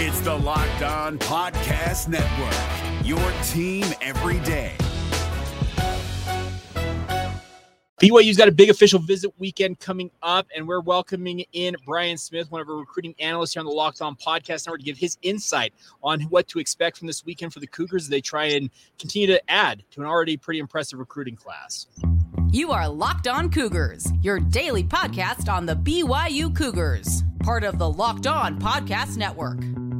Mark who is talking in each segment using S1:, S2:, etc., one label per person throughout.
S1: It's the Locked On Podcast Network, your team every day.
S2: BYU's got a big official visit weekend coming up, and we're welcoming in Brian Smith, one of our recruiting analysts here on the Locked On Podcast Network, to give his insight on what to expect from this weekend for the Cougars as they try and continue to add to an already pretty impressive recruiting class.
S3: You are Locked On Cougars, your daily podcast on the BYU Cougars, part of the Locked On Podcast Network.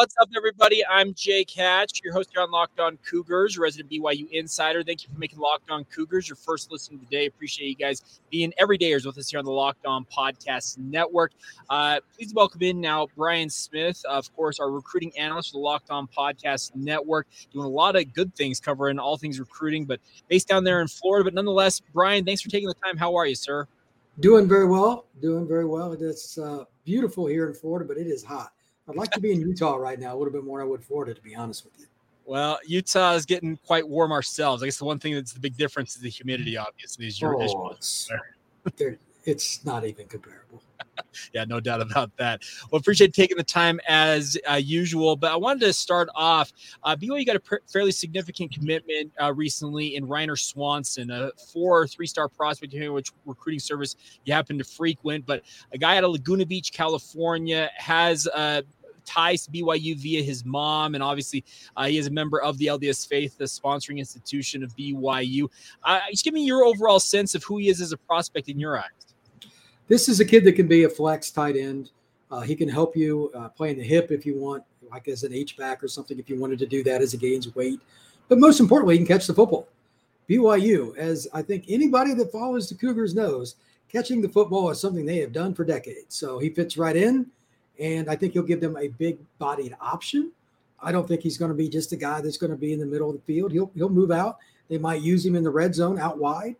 S2: What's up, everybody? I'm Jake Hatch, your host here on Locked On Cougars, resident BYU insider. Thank you for making Locked On Cougars your first listen of the day. Appreciate you guys being everydayers with us here on the Locked On Podcast Network. Uh, please welcome in now Brian Smith, of course, our recruiting analyst for the Locked On Podcast Network, doing a lot of good things covering all things recruiting, but based down there in Florida. But nonetheless, Brian, thanks for taking the time. How are you, sir?
S4: Doing very well. Doing very well. It's uh, beautiful here in Florida, but it is hot. I'd like to be in Utah right now a little bit more than I would Florida, to be honest with you.
S2: Well, Utah is getting quite warm ourselves. I guess the one thing that's the big difference is the humidity, obviously. Is your
S4: oh, it's, it's not even comparable.
S2: yeah, no doubt about that. Well, appreciate taking the time as uh, usual. But I wanted to start off. Uh, BYU got a pr- fairly significant commitment uh, recently in Ryner Swanson, a four or three star prospect, which recruiting service you happen to frequent. But a guy out of Laguna Beach, California, has uh, ties to BYU via his mom, and obviously uh, he is a member of the LDS Faith, the sponsoring institution of BYU. Uh, just give me your overall sense of who he is as a prospect in your eyes.
S4: This is a kid that can be a flex tight end. Uh, he can help you uh, play in the hip if you want, like as an H back or something, if you wanted to do that as he gains weight. But most importantly, he can catch the football. BYU, as I think anybody that follows the Cougars knows, catching the football is something they have done for decades. So he fits right in and I think he'll give them a big bodied option. I don't think he's going to be just a guy that's going to be in the middle of the field. He'll he'll move out. They might use him in the red zone out wide.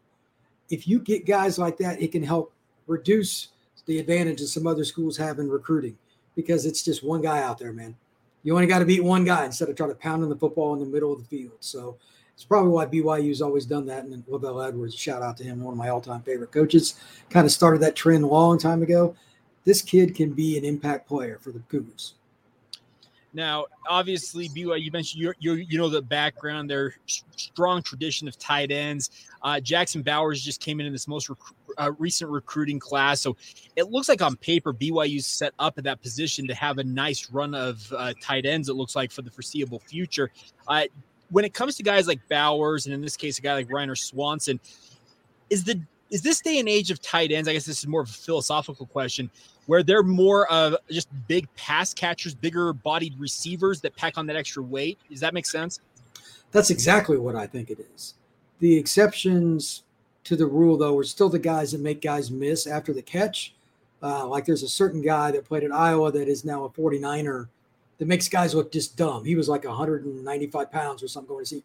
S4: If you get guys like that, it can help reduce the advantage that some other schools have in recruiting because it's just one guy out there, man. You only got to beat one guy instead of trying to pound in the football in the middle of the field. So it's probably why BYU's always done that. And LaVell Edwards, shout out to him, one of my all-time favorite coaches, kind of started that trend a long time ago this kid can be an impact player for the Cougars.
S2: Now, obviously, BYU, you mentioned you know the background, their strong tradition of tight ends. Uh, Jackson Bowers just came in in this most rec- uh, recent recruiting class, so it looks like on paper BYU's set up at that position to have a nice run of uh, tight ends. It looks like for the foreseeable future. Uh, when it comes to guys like Bowers, and in this case, a guy like Ryner Swanson, is the is this day and age of tight ends? I guess this is more of a philosophical question where they're more of just big pass catchers, bigger bodied receivers that pack on that extra weight. Does that make sense?
S4: That's exactly what I think it is. The exceptions to the rule, though, are still the guys that make guys miss after the catch. Uh, like there's a certain guy that played at Iowa that is now a 49er that makes guys look just dumb. He was like 195 pounds or something going to see,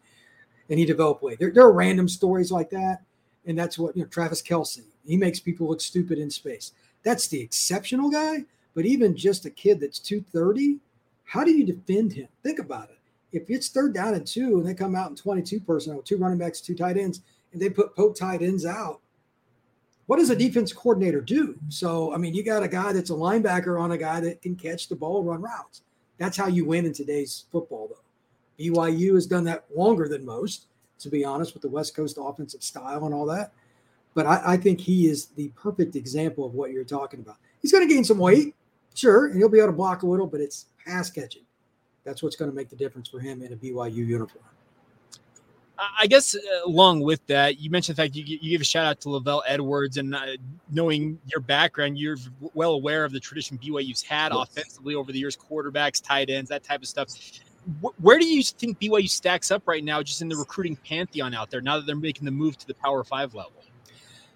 S4: and he developed weight. There, there are random stories like that. And that's what, you know, Travis Kelce. he makes people look stupid in space. That's the exceptional guy. But even just a kid that's 230, how do you defend him? Think about it. If it's third down and two and they come out in 22 personnel, two running backs, two tight ends, and they put poke tight ends out, what does a defense coordinator do? So, I mean, you got a guy that's a linebacker on a guy that can catch the ball, run routes. That's how you win in today's football, though. BYU has done that longer than most, to be honest, with the West Coast offensive style and all that. But I, I think he is the perfect example of what you're talking about. He's going to gain some weight, sure, and he'll be able to block a little, but it's pass catching. That's what's going to make the difference for him in a BYU uniform.
S2: I guess uh, along with that, you mentioned the fact you, you give a shout out to LaVell Edwards and uh, knowing your background, you're well aware of the tradition BYU's had yes. offensively over the years, quarterbacks, tight ends, that type of stuff. Where do you think BYU stacks up right now, just in the recruiting pantheon out there, now that they're making the move to the Power Five level?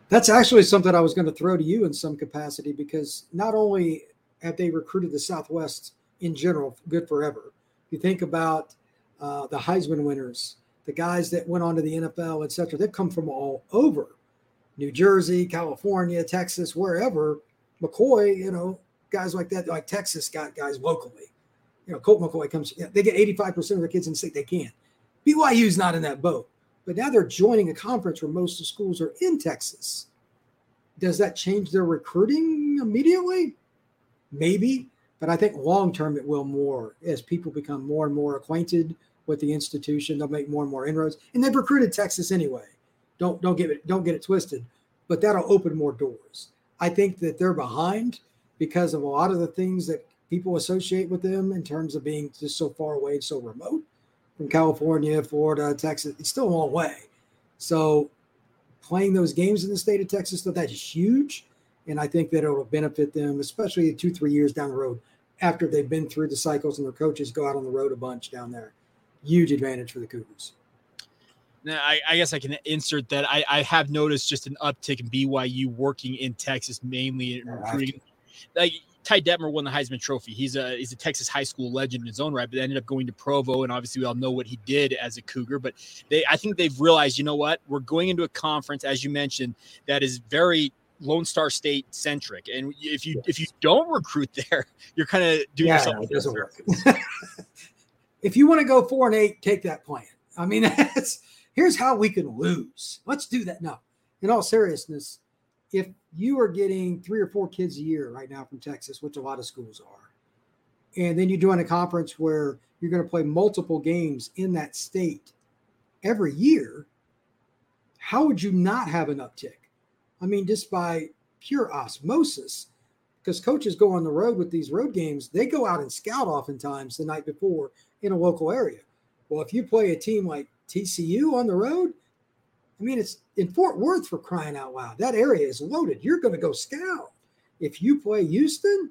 S4: That's actually something I was going to throw to you in some capacity because not only have they recruited the Southwest in general good forever, you think about uh, the Heisman winners, the guys that went on to the NFL, et cetera, they've come from all over. New Jersey, California, Texas, wherever, McCoy, you know, guys like that, like Texas got guys locally. You know, Colt McCoy comes, they get 85% of their kids in state. They can. BYU's not in that boat. But now they're joining a conference where most of the schools are in Texas. Does that change their recruiting immediately? Maybe. But I think long term it will more as people become more and more acquainted with the institution. They'll make more and more inroads. And they've recruited Texas anyway. Don't don't get it don't get it twisted. But that'll open more doors. I think that they're behind because of a lot of the things that people associate with them in terms of being just so far away and so remote from California, Florida, Texas. It's still a long way. So playing those games in the state of Texas, though, that's huge. And I think that it'll benefit them, especially two, three years down the road after they've been through the cycles and their coaches go out on the road a bunch down there. Huge advantage for the Cougars.
S2: Now, I, I, guess I can insert that I, I, have noticed just an uptick in BYU working in Texas, mainly in recruiting. Like Ty Detmer won the Heisman Trophy. He's a he's a Texas high school legend in his own right, but ended up going to Provo, and obviously we all know what he did as a Cougar. But they, I think they've realized, you know what, we're going into a conference, as you mentioned, that is very Lone Star State centric, and if you yes. if you don't recruit there, you're kind of doing yeah, yourself. It doesn't work.
S4: if you want to go four and eight, take that plan. I mean, that's here's how we can lose. Let's do that. No, in all seriousness, if you are getting three or four kids a year right now from Texas, which a lot of schools are, and then you join a conference where you're going to play multiple games in that state every year, how would you not have an uptick? I mean, just by pure osmosis, because coaches go on the road with these road games, they go out and scout oftentimes the night before in a local area. Well, if you play a team like TCU on the road, I mean, it's in Fort Worth for crying out loud. That area is loaded. You're going to go scout. If you play Houston,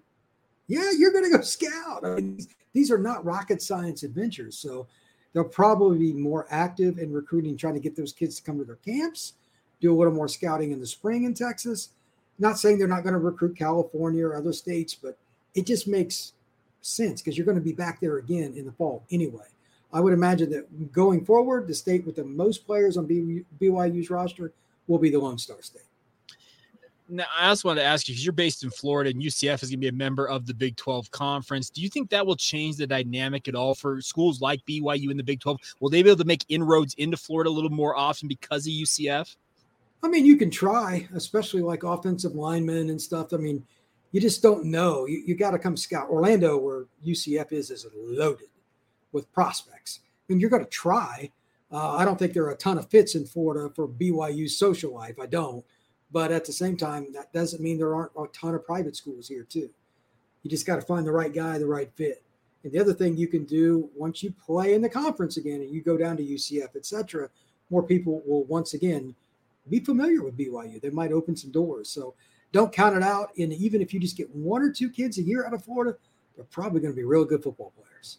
S4: yeah, you're going to go scout. I mean, these are not rocket science adventures. So they'll probably be more active in recruiting, trying to get those kids to come to their camps, do a little more scouting in the spring in Texas. Not saying they're not going to recruit California or other states, but it just makes sense because you're going to be back there again in the fall anyway. I would imagine that going forward, the state with the most players on BYU's roster will be the Lone Star State.
S2: Now, I also wanted to ask you because you're based in Florida and UCF is going to be a member of the Big 12 Conference. Do you think that will change the dynamic at all for schools like BYU in the Big 12? Will they be able to make inroads into Florida a little more often because of UCF?
S4: I mean, you can try, especially like offensive linemen and stuff. I mean, you just don't know. You, you got to come scout. Orlando, where UCF is, is loaded with prospects. I mean, you're going to try. Uh, I don't think there are a ton of fits in Florida for BYU's social life. I don't. But at the same time, that doesn't mean there aren't a ton of private schools here, too. You just got to find the right guy, the right fit. And the other thing you can do once you play in the conference again and you go down to UCF, et cetera, more people will once again be familiar with BYU. They might open some doors. So don't count it out. And even if you just get one or two kids a year out of Florida, they're probably going to be real good football players.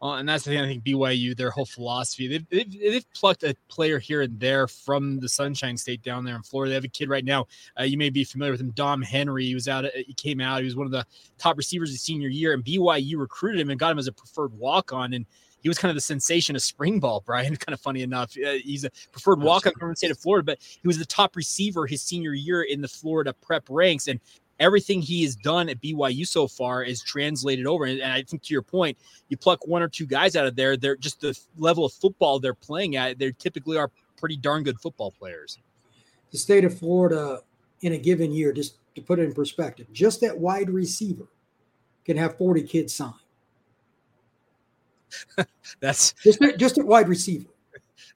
S2: Well, and that's the thing. I think BYU, their whole philosophy, they've, they've, they've, plucked a player here and there from the Sunshine State down there in Florida. They have a kid right now. Uh, you may be familiar with him, Dom Henry. He was out. He came out. He was one of the top receivers his senior year, and BYU recruited him and got him as a preferred walk on. And he was kind of the sensation of spring ball, Brian. Kind of funny enough. Uh, he's a preferred walk on from the state of Florida, but he was the top receiver his senior year in the Florida prep ranks. And everything he has done at BYU so far is translated over. And, I think to your point, you pluck one or two guys out of there, they're just the level of football they're playing at, they typically are pretty darn good football players.
S4: The state of Florida in a given year, just to put it in perspective, just that wide receiver can have 40 kids signed.
S2: That's
S4: just, just at wide receiver.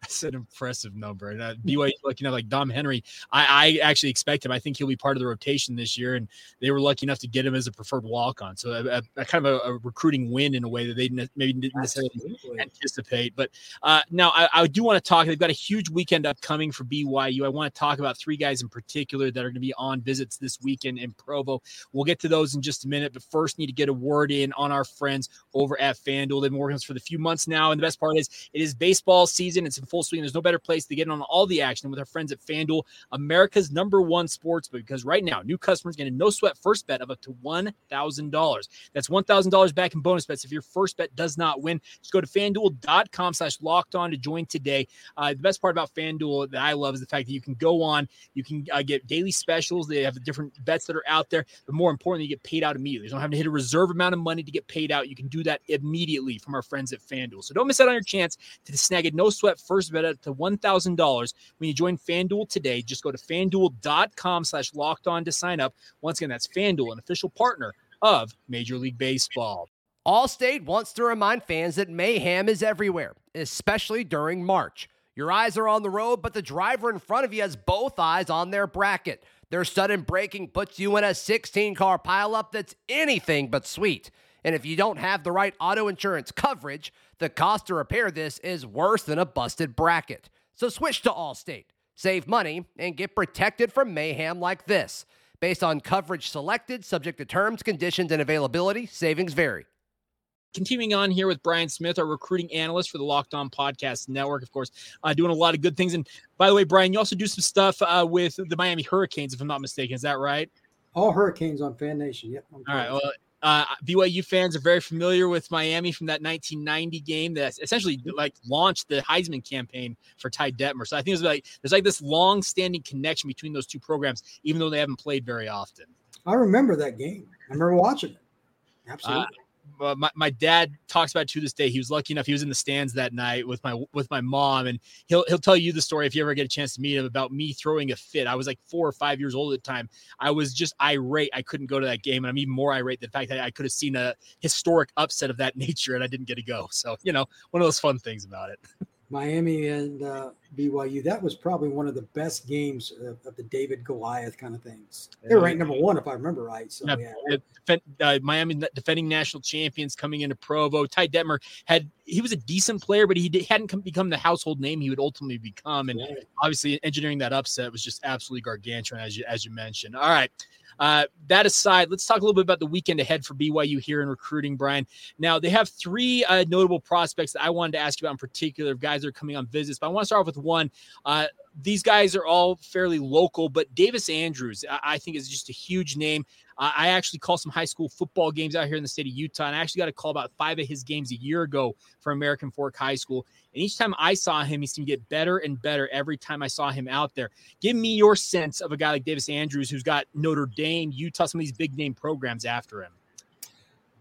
S2: That's an impressive number. And uh, BYU lucky enough, like Dom Henry, I, I, actually expect him. I think he'll be part of the rotation this year, and they were lucky enough to get him as a preferred walk on. So a, a, kind of a, a, recruiting win in a way that they maybe didn't necessarily anticipate. But uh, now I, I do want to talk. They've got a huge weekend upcoming for BYU. I want to talk about three guys in particular that are going to be on visits this weekend in Provo. We'll get to those in just a minute, but first need to get a word in on our friends over at FanDuel. They've been working with us for the few months now, and the best part is it is baseball season. It's in full swing. There's no better place to get in on all the action with our friends at FanDuel, America's number one sports book. Because right now, new customers get a no sweat first bet of up to $1,000. That's $1,000 back in bonus bets if your first bet does not win. Just go to fanduel.com slash locked on to join today. Uh, the best part about FanDuel that I love is the fact that you can go on, you can uh, get daily specials. They have different bets that are out there, but more importantly, you get paid out immediately. You don't have to hit a reserve amount of money to get paid out. You can do that immediately from our friends at FanDuel. So don't miss out on your chance to snag a no sweat first bet up to $1,000 when you join FanDuel today. Just go to fanduel.com slash locked on to sign up. Once again, that's FanDuel, an official partner of Major League Baseball.
S5: Allstate wants to remind fans that mayhem is everywhere, especially during March. Your eyes are on the road, but the driver in front of you has both eyes on their bracket. Their sudden braking puts you in a 16 car pileup that's anything but sweet. And if you don't have the right auto insurance coverage, the cost to repair this is worse than a busted bracket. So switch to Allstate, save money, and get protected from mayhem like this. Based on coverage selected, subject to terms, conditions, and availability, savings vary.
S2: Continuing on here with Brian Smith, our recruiting analyst for the Locked On Podcast Network, of course, uh, doing a lot of good things. And by the way, Brian, you also do some stuff uh, with the Miami Hurricanes, if I'm not mistaken. Is that right?
S4: All Hurricanes on FanNation. Yep.
S2: All right. Well, uh, BYU fans are very familiar with Miami from that 1990 game that essentially like launched the Heisman campaign for Ty Detmer. So I think it's like there's like this long-standing connection between those two programs, even though they haven't played very often.
S4: I remember that game. I remember watching it. Absolutely.
S2: Uh, uh, my, my dad talks about to this day. He was lucky enough; he was in the stands that night with my with my mom, and he'll he'll tell you the story if you ever get a chance to meet him about me throwing a fit. I was like four or five years old at the time. I was just irate. I couldn't go to that game, and I'm even more irate the fact that I could have seen a historic upset of that nature, and I didn't get to go. So you know, one of those fun things about it.
S4: Miami and uh, BYU. That was probably one of the best games of, of the David Goliath kind of things. They were ranked number one, if I remember right. So yeah,
S2: yeah. Uh, Miami defending national champions coming into Provo. Ty Detmer had he was a decent player, but he did, hadn't come, become the household name he would ultimately become. And right. obviously, engineering that upset was just absolutely gargantuan, as you as you mentioned. All right. Uh, that aside, let's talk a little bit about the weekend ahead for BYU here in recruiting, Brian. Now, they have three uh, notable prospects that I wanted to ask you about in particular, guys that are coming on visits. But I want to start off with one. Uh, these guys are all fairly local, but Davis Andrews, I, I think, is just a huge name. I actually call some high school football games out here in the state of Utah, and I actually got a call about five of his games a year ago for American Fork High School. And each time I saw him, he seemed to get better and better every time I saw him out there. Give me your sense of a guy like Davis Andrews, who's got Notre Dame, Utah, some of these big name programs after him.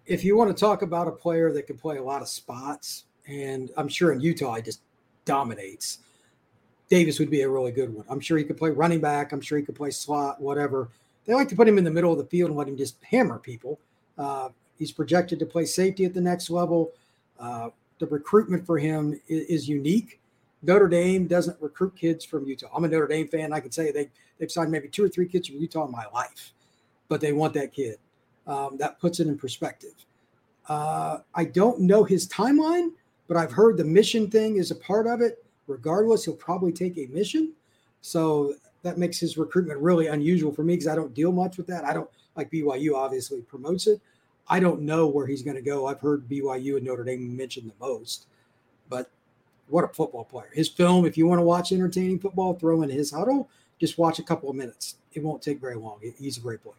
S4: If you want to talk about a player that can play a lot of spots, and I'm sure in Utah he just dominates. Davis would be a really good one. I'm sure he could play running back. I'm sure he could play slot, whatever. They like to put him in the middle of the field and let him just hammer people. Uh, he's projected to play safety at the next level. Uh, the recruitment for him is, is, unique. Notre Dame doesn't recruit kids from Utah. I'm a Notre Dame fan. I can say they they've signed maybe two or three kids from Utah in my life, but they want that kid. Um, that puts it in perspective. Uh, I don't know his timeline, but I've heard the mission thing is a part of it. Regardless, he'll probably take a mission. So that makes his recruitment really unusual for me because I don't deal much with that. I don't like BYU obviously promotes it. I don't know where he's going to go. I've heard BYU and Notre Dame mentioned the most, but what a football player. His film, if you want to watch entertaining football, throw in his Hudl, just watch a couple of minutes. It won't take very long. He's a great player.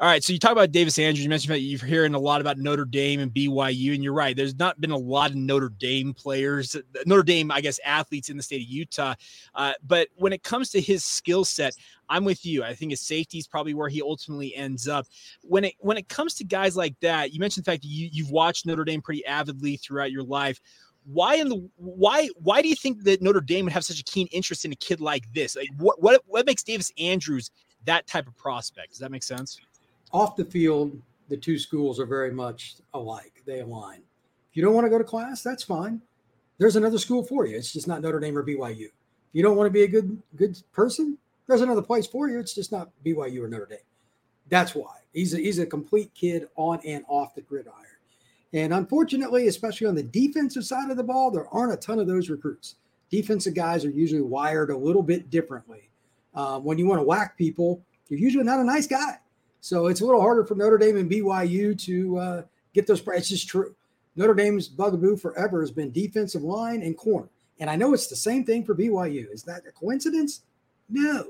S2: All right, so you talk about Davis Andrews. You mentioned that you're hearing a lot about Notre Dame and BYU, and you're right. There's not been a lot of Notre Dame players, Notre Dame, I guess, athletes in the state of Utah. Uh, but when it comes to his skill set, I'm with you. I think his safety is probably where he ultimately ends up. When it when it comes to guys like that, you mentioned the fact that you, you've watched Notre Dame pretty avidly throughout your life why in the why why do you think that Notre Dame would have such a keen interest in a kid like this? Like what what what makes Davis Andrews that type of prospect? Does that make sense?
S4: Off the field, the two schools are very much alike. They align. If you don't want to go to class, that's fine. There's another school for you. It's just not Notre Dame or BYU. If you don't want to be a good good person, there's another place for you. It's just not BYU or Notre Dame. That's why he's a, he's a complete kid on and off the gridiron. And unfortunately, especially on the defensive side of the ball, there aren't a ton of those recruits. Defensive guys are usually wired a little bit differently. Um, when you want to whack people, you're usually not a nice guy. So it's a little harder for Notre Dame and BYU to uh, get those. It's just true. Notre Dame's bugaboo forever has been defensive line and corner. And I know it's the same thing for BYU. Is that a coincidence? No,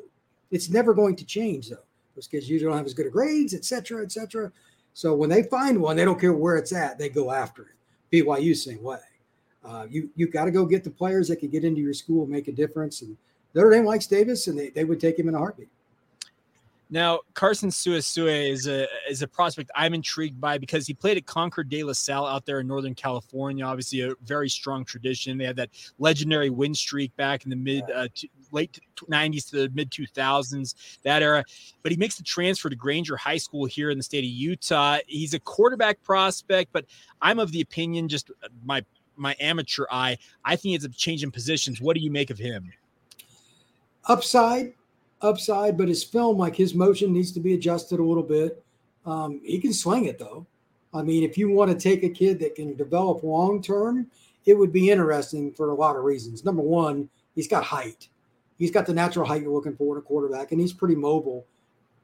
S4: it's never going to change though. Those kids usually don't have as good of grades, et cetera, et cetera. So when they find one, they don't care where it's at; they go after it. BYU same way. Uh, you you got to go get the players that can get into your school, make a difference. And Notre Dame likes Davis, and they, they would take him in a heartbeat.
S2: Now, Carson Su'esu'e is a is a prospect I'm intrigued by because he played at Concord de La Salle out there in Northern California. Obviously, a very strong tradition. They had that legendary win streak back in the mid uh, to, late 90s to the mid 2000s, that era. But he makes the transfer to Granger High School here in the state of Utah. He's a quarterback prospect, but I'm of the opinion, just my my amateur eye, I think it's a change in positions. What do you make of him?
S4: Upside, upside, but his film, like his motion, needs to be adjusted a little bit. Um, he can swing it though. I mean, if you want to take a kid that can develop long term, it would be interesting for a lot of reasons. Number one, he's got height. He's got the natural height you're looking for in a quarterback, and he's pretty mobile.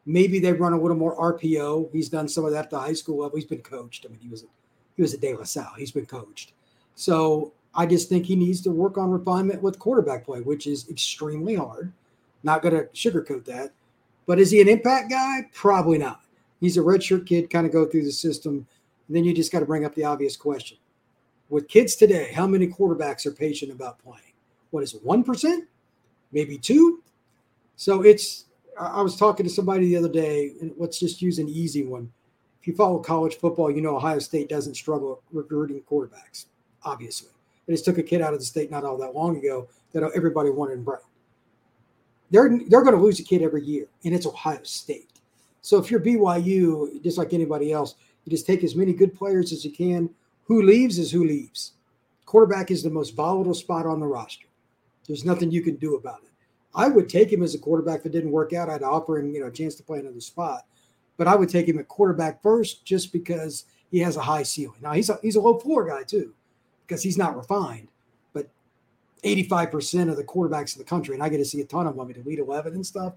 S4: Maybe they run a little more RPO. He's done some of that at the high school level. He's been coached. I mean, he was he was at De La Salle. He's been coached. So I just think he needs to work on refinement with quarterback play, which is extremely hard. Not going to sugarcoat that. But is he an impact guy? Probably not. He's a redshirt kid, kind of go through the system. And then you just got to bring up the obvious question. With kids today, how many quarterbacks are patient about playing? What is it, 1%? Maybe two? So it's, I was talking to somebody the other day, and let's just use an easy one. If you follow college football, you know Ohio State doesn't struggle recruiting quarterbacks, obviously. They just took a kid out of the state not all that long ago that everybody wanted Brown they're they're going to lose a kid every year, and it's Ohio State. So if you're BYU, just like anybody else, you just take as many good players as you can. Who leaves is who leaves. Quarterback is the most volatile spot on the roster. There's nothing you can do about it. I would take him as a quarterback if it didn't work out. I'd offer him, you know, a chance to play another spot. But I would take him at quarterback first just because he has a high ceiling. Now he's a he's a low floor guy too, because he's not refined. 85% of the quarterbacks in the country, and I get to see a ton of them at Elite 11 and stuff.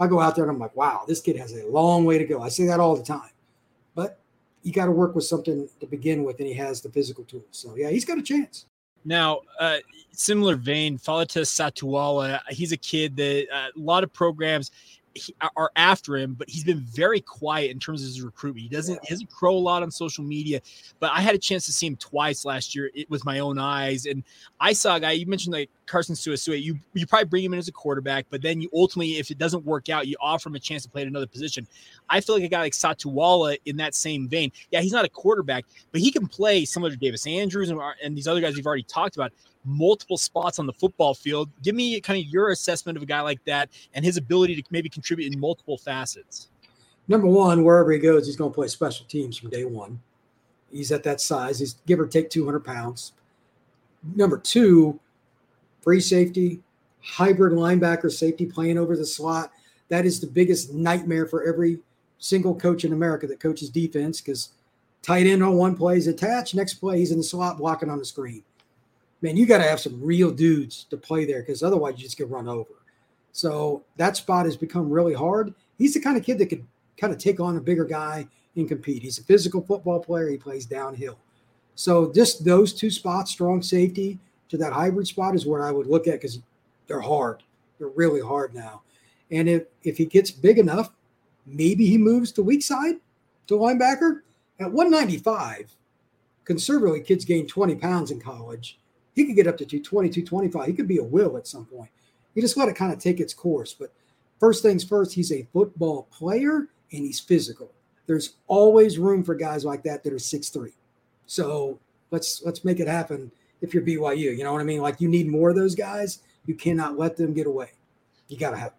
S4: I go out there and I'm like, wow, this kid has a long way to go. I say that all the time. But you got to work with something to begin with, and he has the physical tools. So, yeah, he's got a chance.
S2: Now, uh, similar vein, Faletau Satuala, he's a kid that uh, a lot of programs are after him, but he's been very quiet in terms of his recruitment. He doesn't he doesn't crow a lot on social media, but I had a chance to see him twice last year with my own eyes, and I saw a guy. You mentioned like Carson Su'esu'e. You you probably bring him in as a quarterback, but then you ultimately, if it doesn't work out, you offer him a chance to play at another position. I feel like a guy like Satuala in that same vein. Yeah, he's not a quarterback, but he can play similar to Davis Andrews and, and these other guys we've already talked about multiple spots on the football field. Give me kind of your assessment of a guy like that and his ability to maybe contribute in multiple facets.
S4: Number one, wherever he goes, he's going to play special teams from day one. He's at that size. He's give or take 200 pounds. Number two, free safety, hybrid linebacker safety playing over the slot. That is the biggest nightmare for every single coach in America that coaches defense because tight end on one play is attached, next play he's in the slot blocking on the screen man, you got to have some real dudes to play there because otherwise you just get run over. So that spot has become really hard. He's the kind of kid that could kind of take on a bigger guy and compete. He's a physical football player. He plays downhill. So just those two spots, strong safety to that hybrid spot, is where I would look at because they're hard. They're really hard now. And if if he gets big enough, maybe he moves to weak side to linebacker at 195. Conservatively, kids gain 20 pounds in college he could get up to 220, 225. He could be a will at some point. You just let it kind of take its course. But first things first, he's a football player and he's physical. There's always room for guys like that that are six three. So let's let's make it happen if you're BYU. You know what I mean? Like you need more of those guys. You cannot let them get away. You got to have.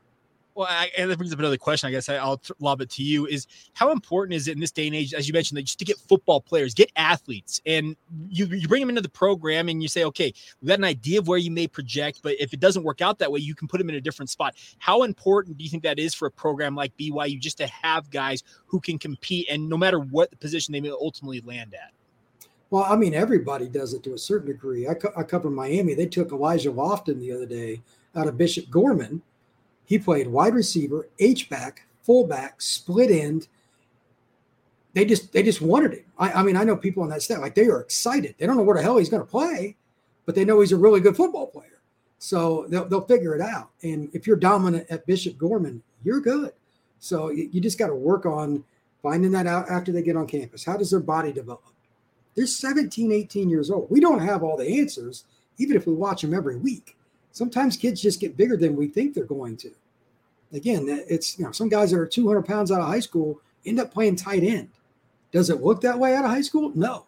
S2: Well, I, and that brings up another question. I guess I, will lob it to you: Is how important is it in this day and age, as you mentioned, just to get football players, get athletes, and you you bring them into the program, and you say, okay, we've got an idea of where you may project, but if it doesn't work out that way, you can put them in a different spot. How important do you think that is for a program like BYU, just to have guys who can compete, and no matter what position they may ultimately land at?
S4: Well, I mean, everybody does it to a certain degree. I, co- I cover Miami. They took Elijah Lofton the other day out of Bishop Gorman he played wide receiver, H back, fullback, split end. They just they just wanted him. I, I mean, I know people on that staff like they are excited. They don't know where the hell he's going to play, but they know he's a really good football player. So they'll, they'll figure it out. And if you're dominant at Bishop Gorman, you're good. So you, you just got to work on finding that out after they get on campus. How does their body develop? They're 17, 18 years old. We don't have all the answers, even if we watch them every week. Sometimes kids just get bigger than we think they're going to. Again, it's you know some guys that are 200 pounds out of high school end up playing tight end. Does it look that way out of high school? No.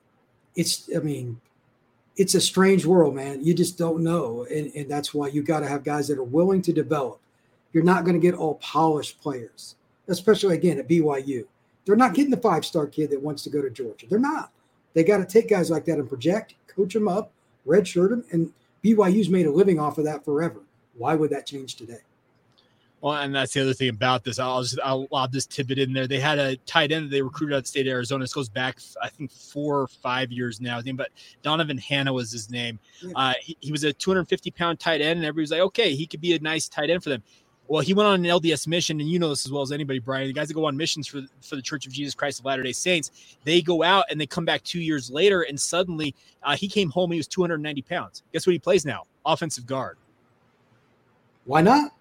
S4: It's I mean, it's a strange world, man. You just don't know, and, and that's why you got to have guys that are willing to develop. You're not going to get all polished players, especially again at BYU. They're not getting the five star kid that wants to go to Georgia. They're not. They got to take guys like that and project, coach them up, redshirt them, and BYU's made a living off of that forever. Why would that change today?
S2: Well, and that's the other thing about this. I'll just I'll lob this tidbit in there. They had a tight end that they recruited out of the state of Arizona. This goes back, I think, four or five years now. I think, but Donovan Hanna was his name. Yeah. Uh, he, he was a 250 pound tight end, and everybody was like, okay, he could be a nice tight end for them. Well, he went on an LDS mission, and you know this as well as anybody, Brian. The guys that go on missions for for the Church of Jesus Christ of Latter Day Saints, they go out and they come back two years later, and suddenly uh, he came home. He was 290 pounds. Guess what he plays now? Offensive guard.
S4: Why not?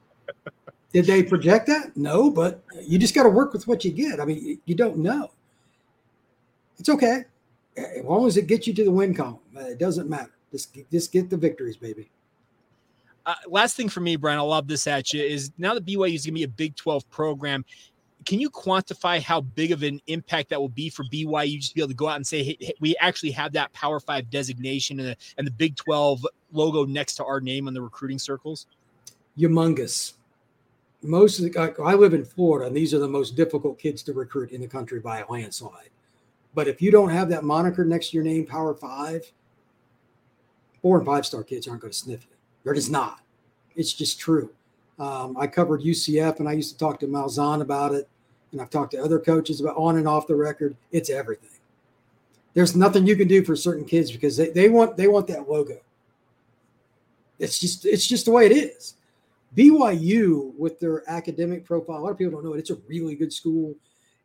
S4: Did they project that? No, but you just got to work with what you get. I mean, you don't know. It's okay as long as it gets you to the win column. It doesn't matter. Just just get the victories, baby.
S2: Uh, last thing for me, Brian, I'll lob this at you is now that BYU is going to be a Big 12 program. Can you quantify how big of an impact that will be for BYU just to be able to go out and say, hey, we actually have that Power Five designation and the, and the Big 12 logo next to our name on the recruiting circles?
S4: Humongous most of the I live in Florida, and these are the most difficult kids to recruit in the country by a landslide. But if you don't have that moniker next to your name, Power Five, four and five star kids aren't going to sniff it. They're just not. It's just true. Um, I covered UCF, and I used to talk to Malzahn about it, and I've talked to other coaches about on and off the record. It's everything. There's nothing you can do for certain kids because they, they want they want that logo. It's just it's just the way it is. BYU with their academic profile, a lot of people don't know it. It's a really good school.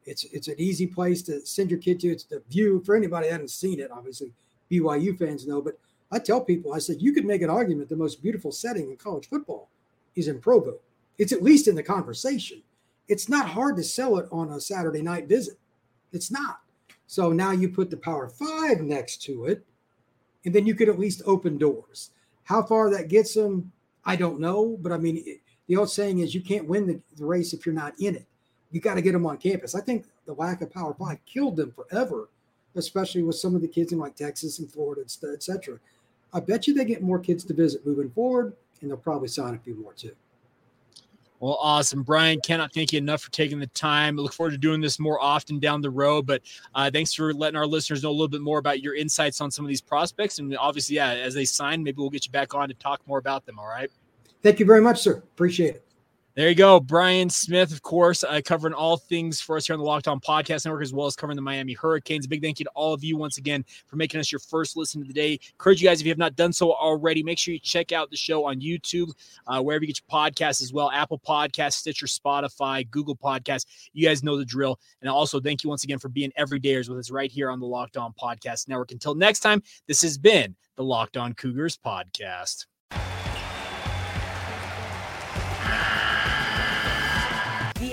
S4: It's it's an easy place to send your kid to. It's the view for anybody that hasn't seen it. Obviously, BYU fans know, but I tell people, I said you could make an argument the most beautiful setting in college football is in Provo. It's at least in the conversation. It's not hard to sell it on a Saturday night visit. It's not. So now you put the Power Five next to it, and then you could at least open doors. How far that gets them, I don't know, but I mean, it, the old saying is you can't win the, the race if you're not in it. You got to get them on campus. I think the lack of Power Five killed them forever, especially with some of the kids in like Texas and Florida, et cetera. I bet you they get more kids to visit moving forward, and they'll probably sign a few more too.
S2: Well, awesome, Brian. Cannot thank you enough for taking the time. I look forward to doing this more often down the road. But uh, thanks for letting our listeners know a little bit more about your insights on some of these prospects. And obviously, yeah, as they sign, maybe we'll get you back on to talk more about them. All right.
S4: Thank you very much, sir. Appreciate it.
S2: There you go. Brian Smith, of course, uh, covering all things for us here on the Locked On Podcast Network, as well as covering the Miami Hurricanes. A big thank you to all of you once again for making us your first listen of the day. Encourage you guys, if you have not done so already, make sure you check out the show on YouTube, uh, wherever you get your podcasts as well Apple Podcasts, Stitcher, Spotify, Google Podcasts. You guys know the drill. And also, thank you once again for being everydayers with us right here on the Locked On Podcast Network. Until next time, this has been the Locked On Cougars Podcast.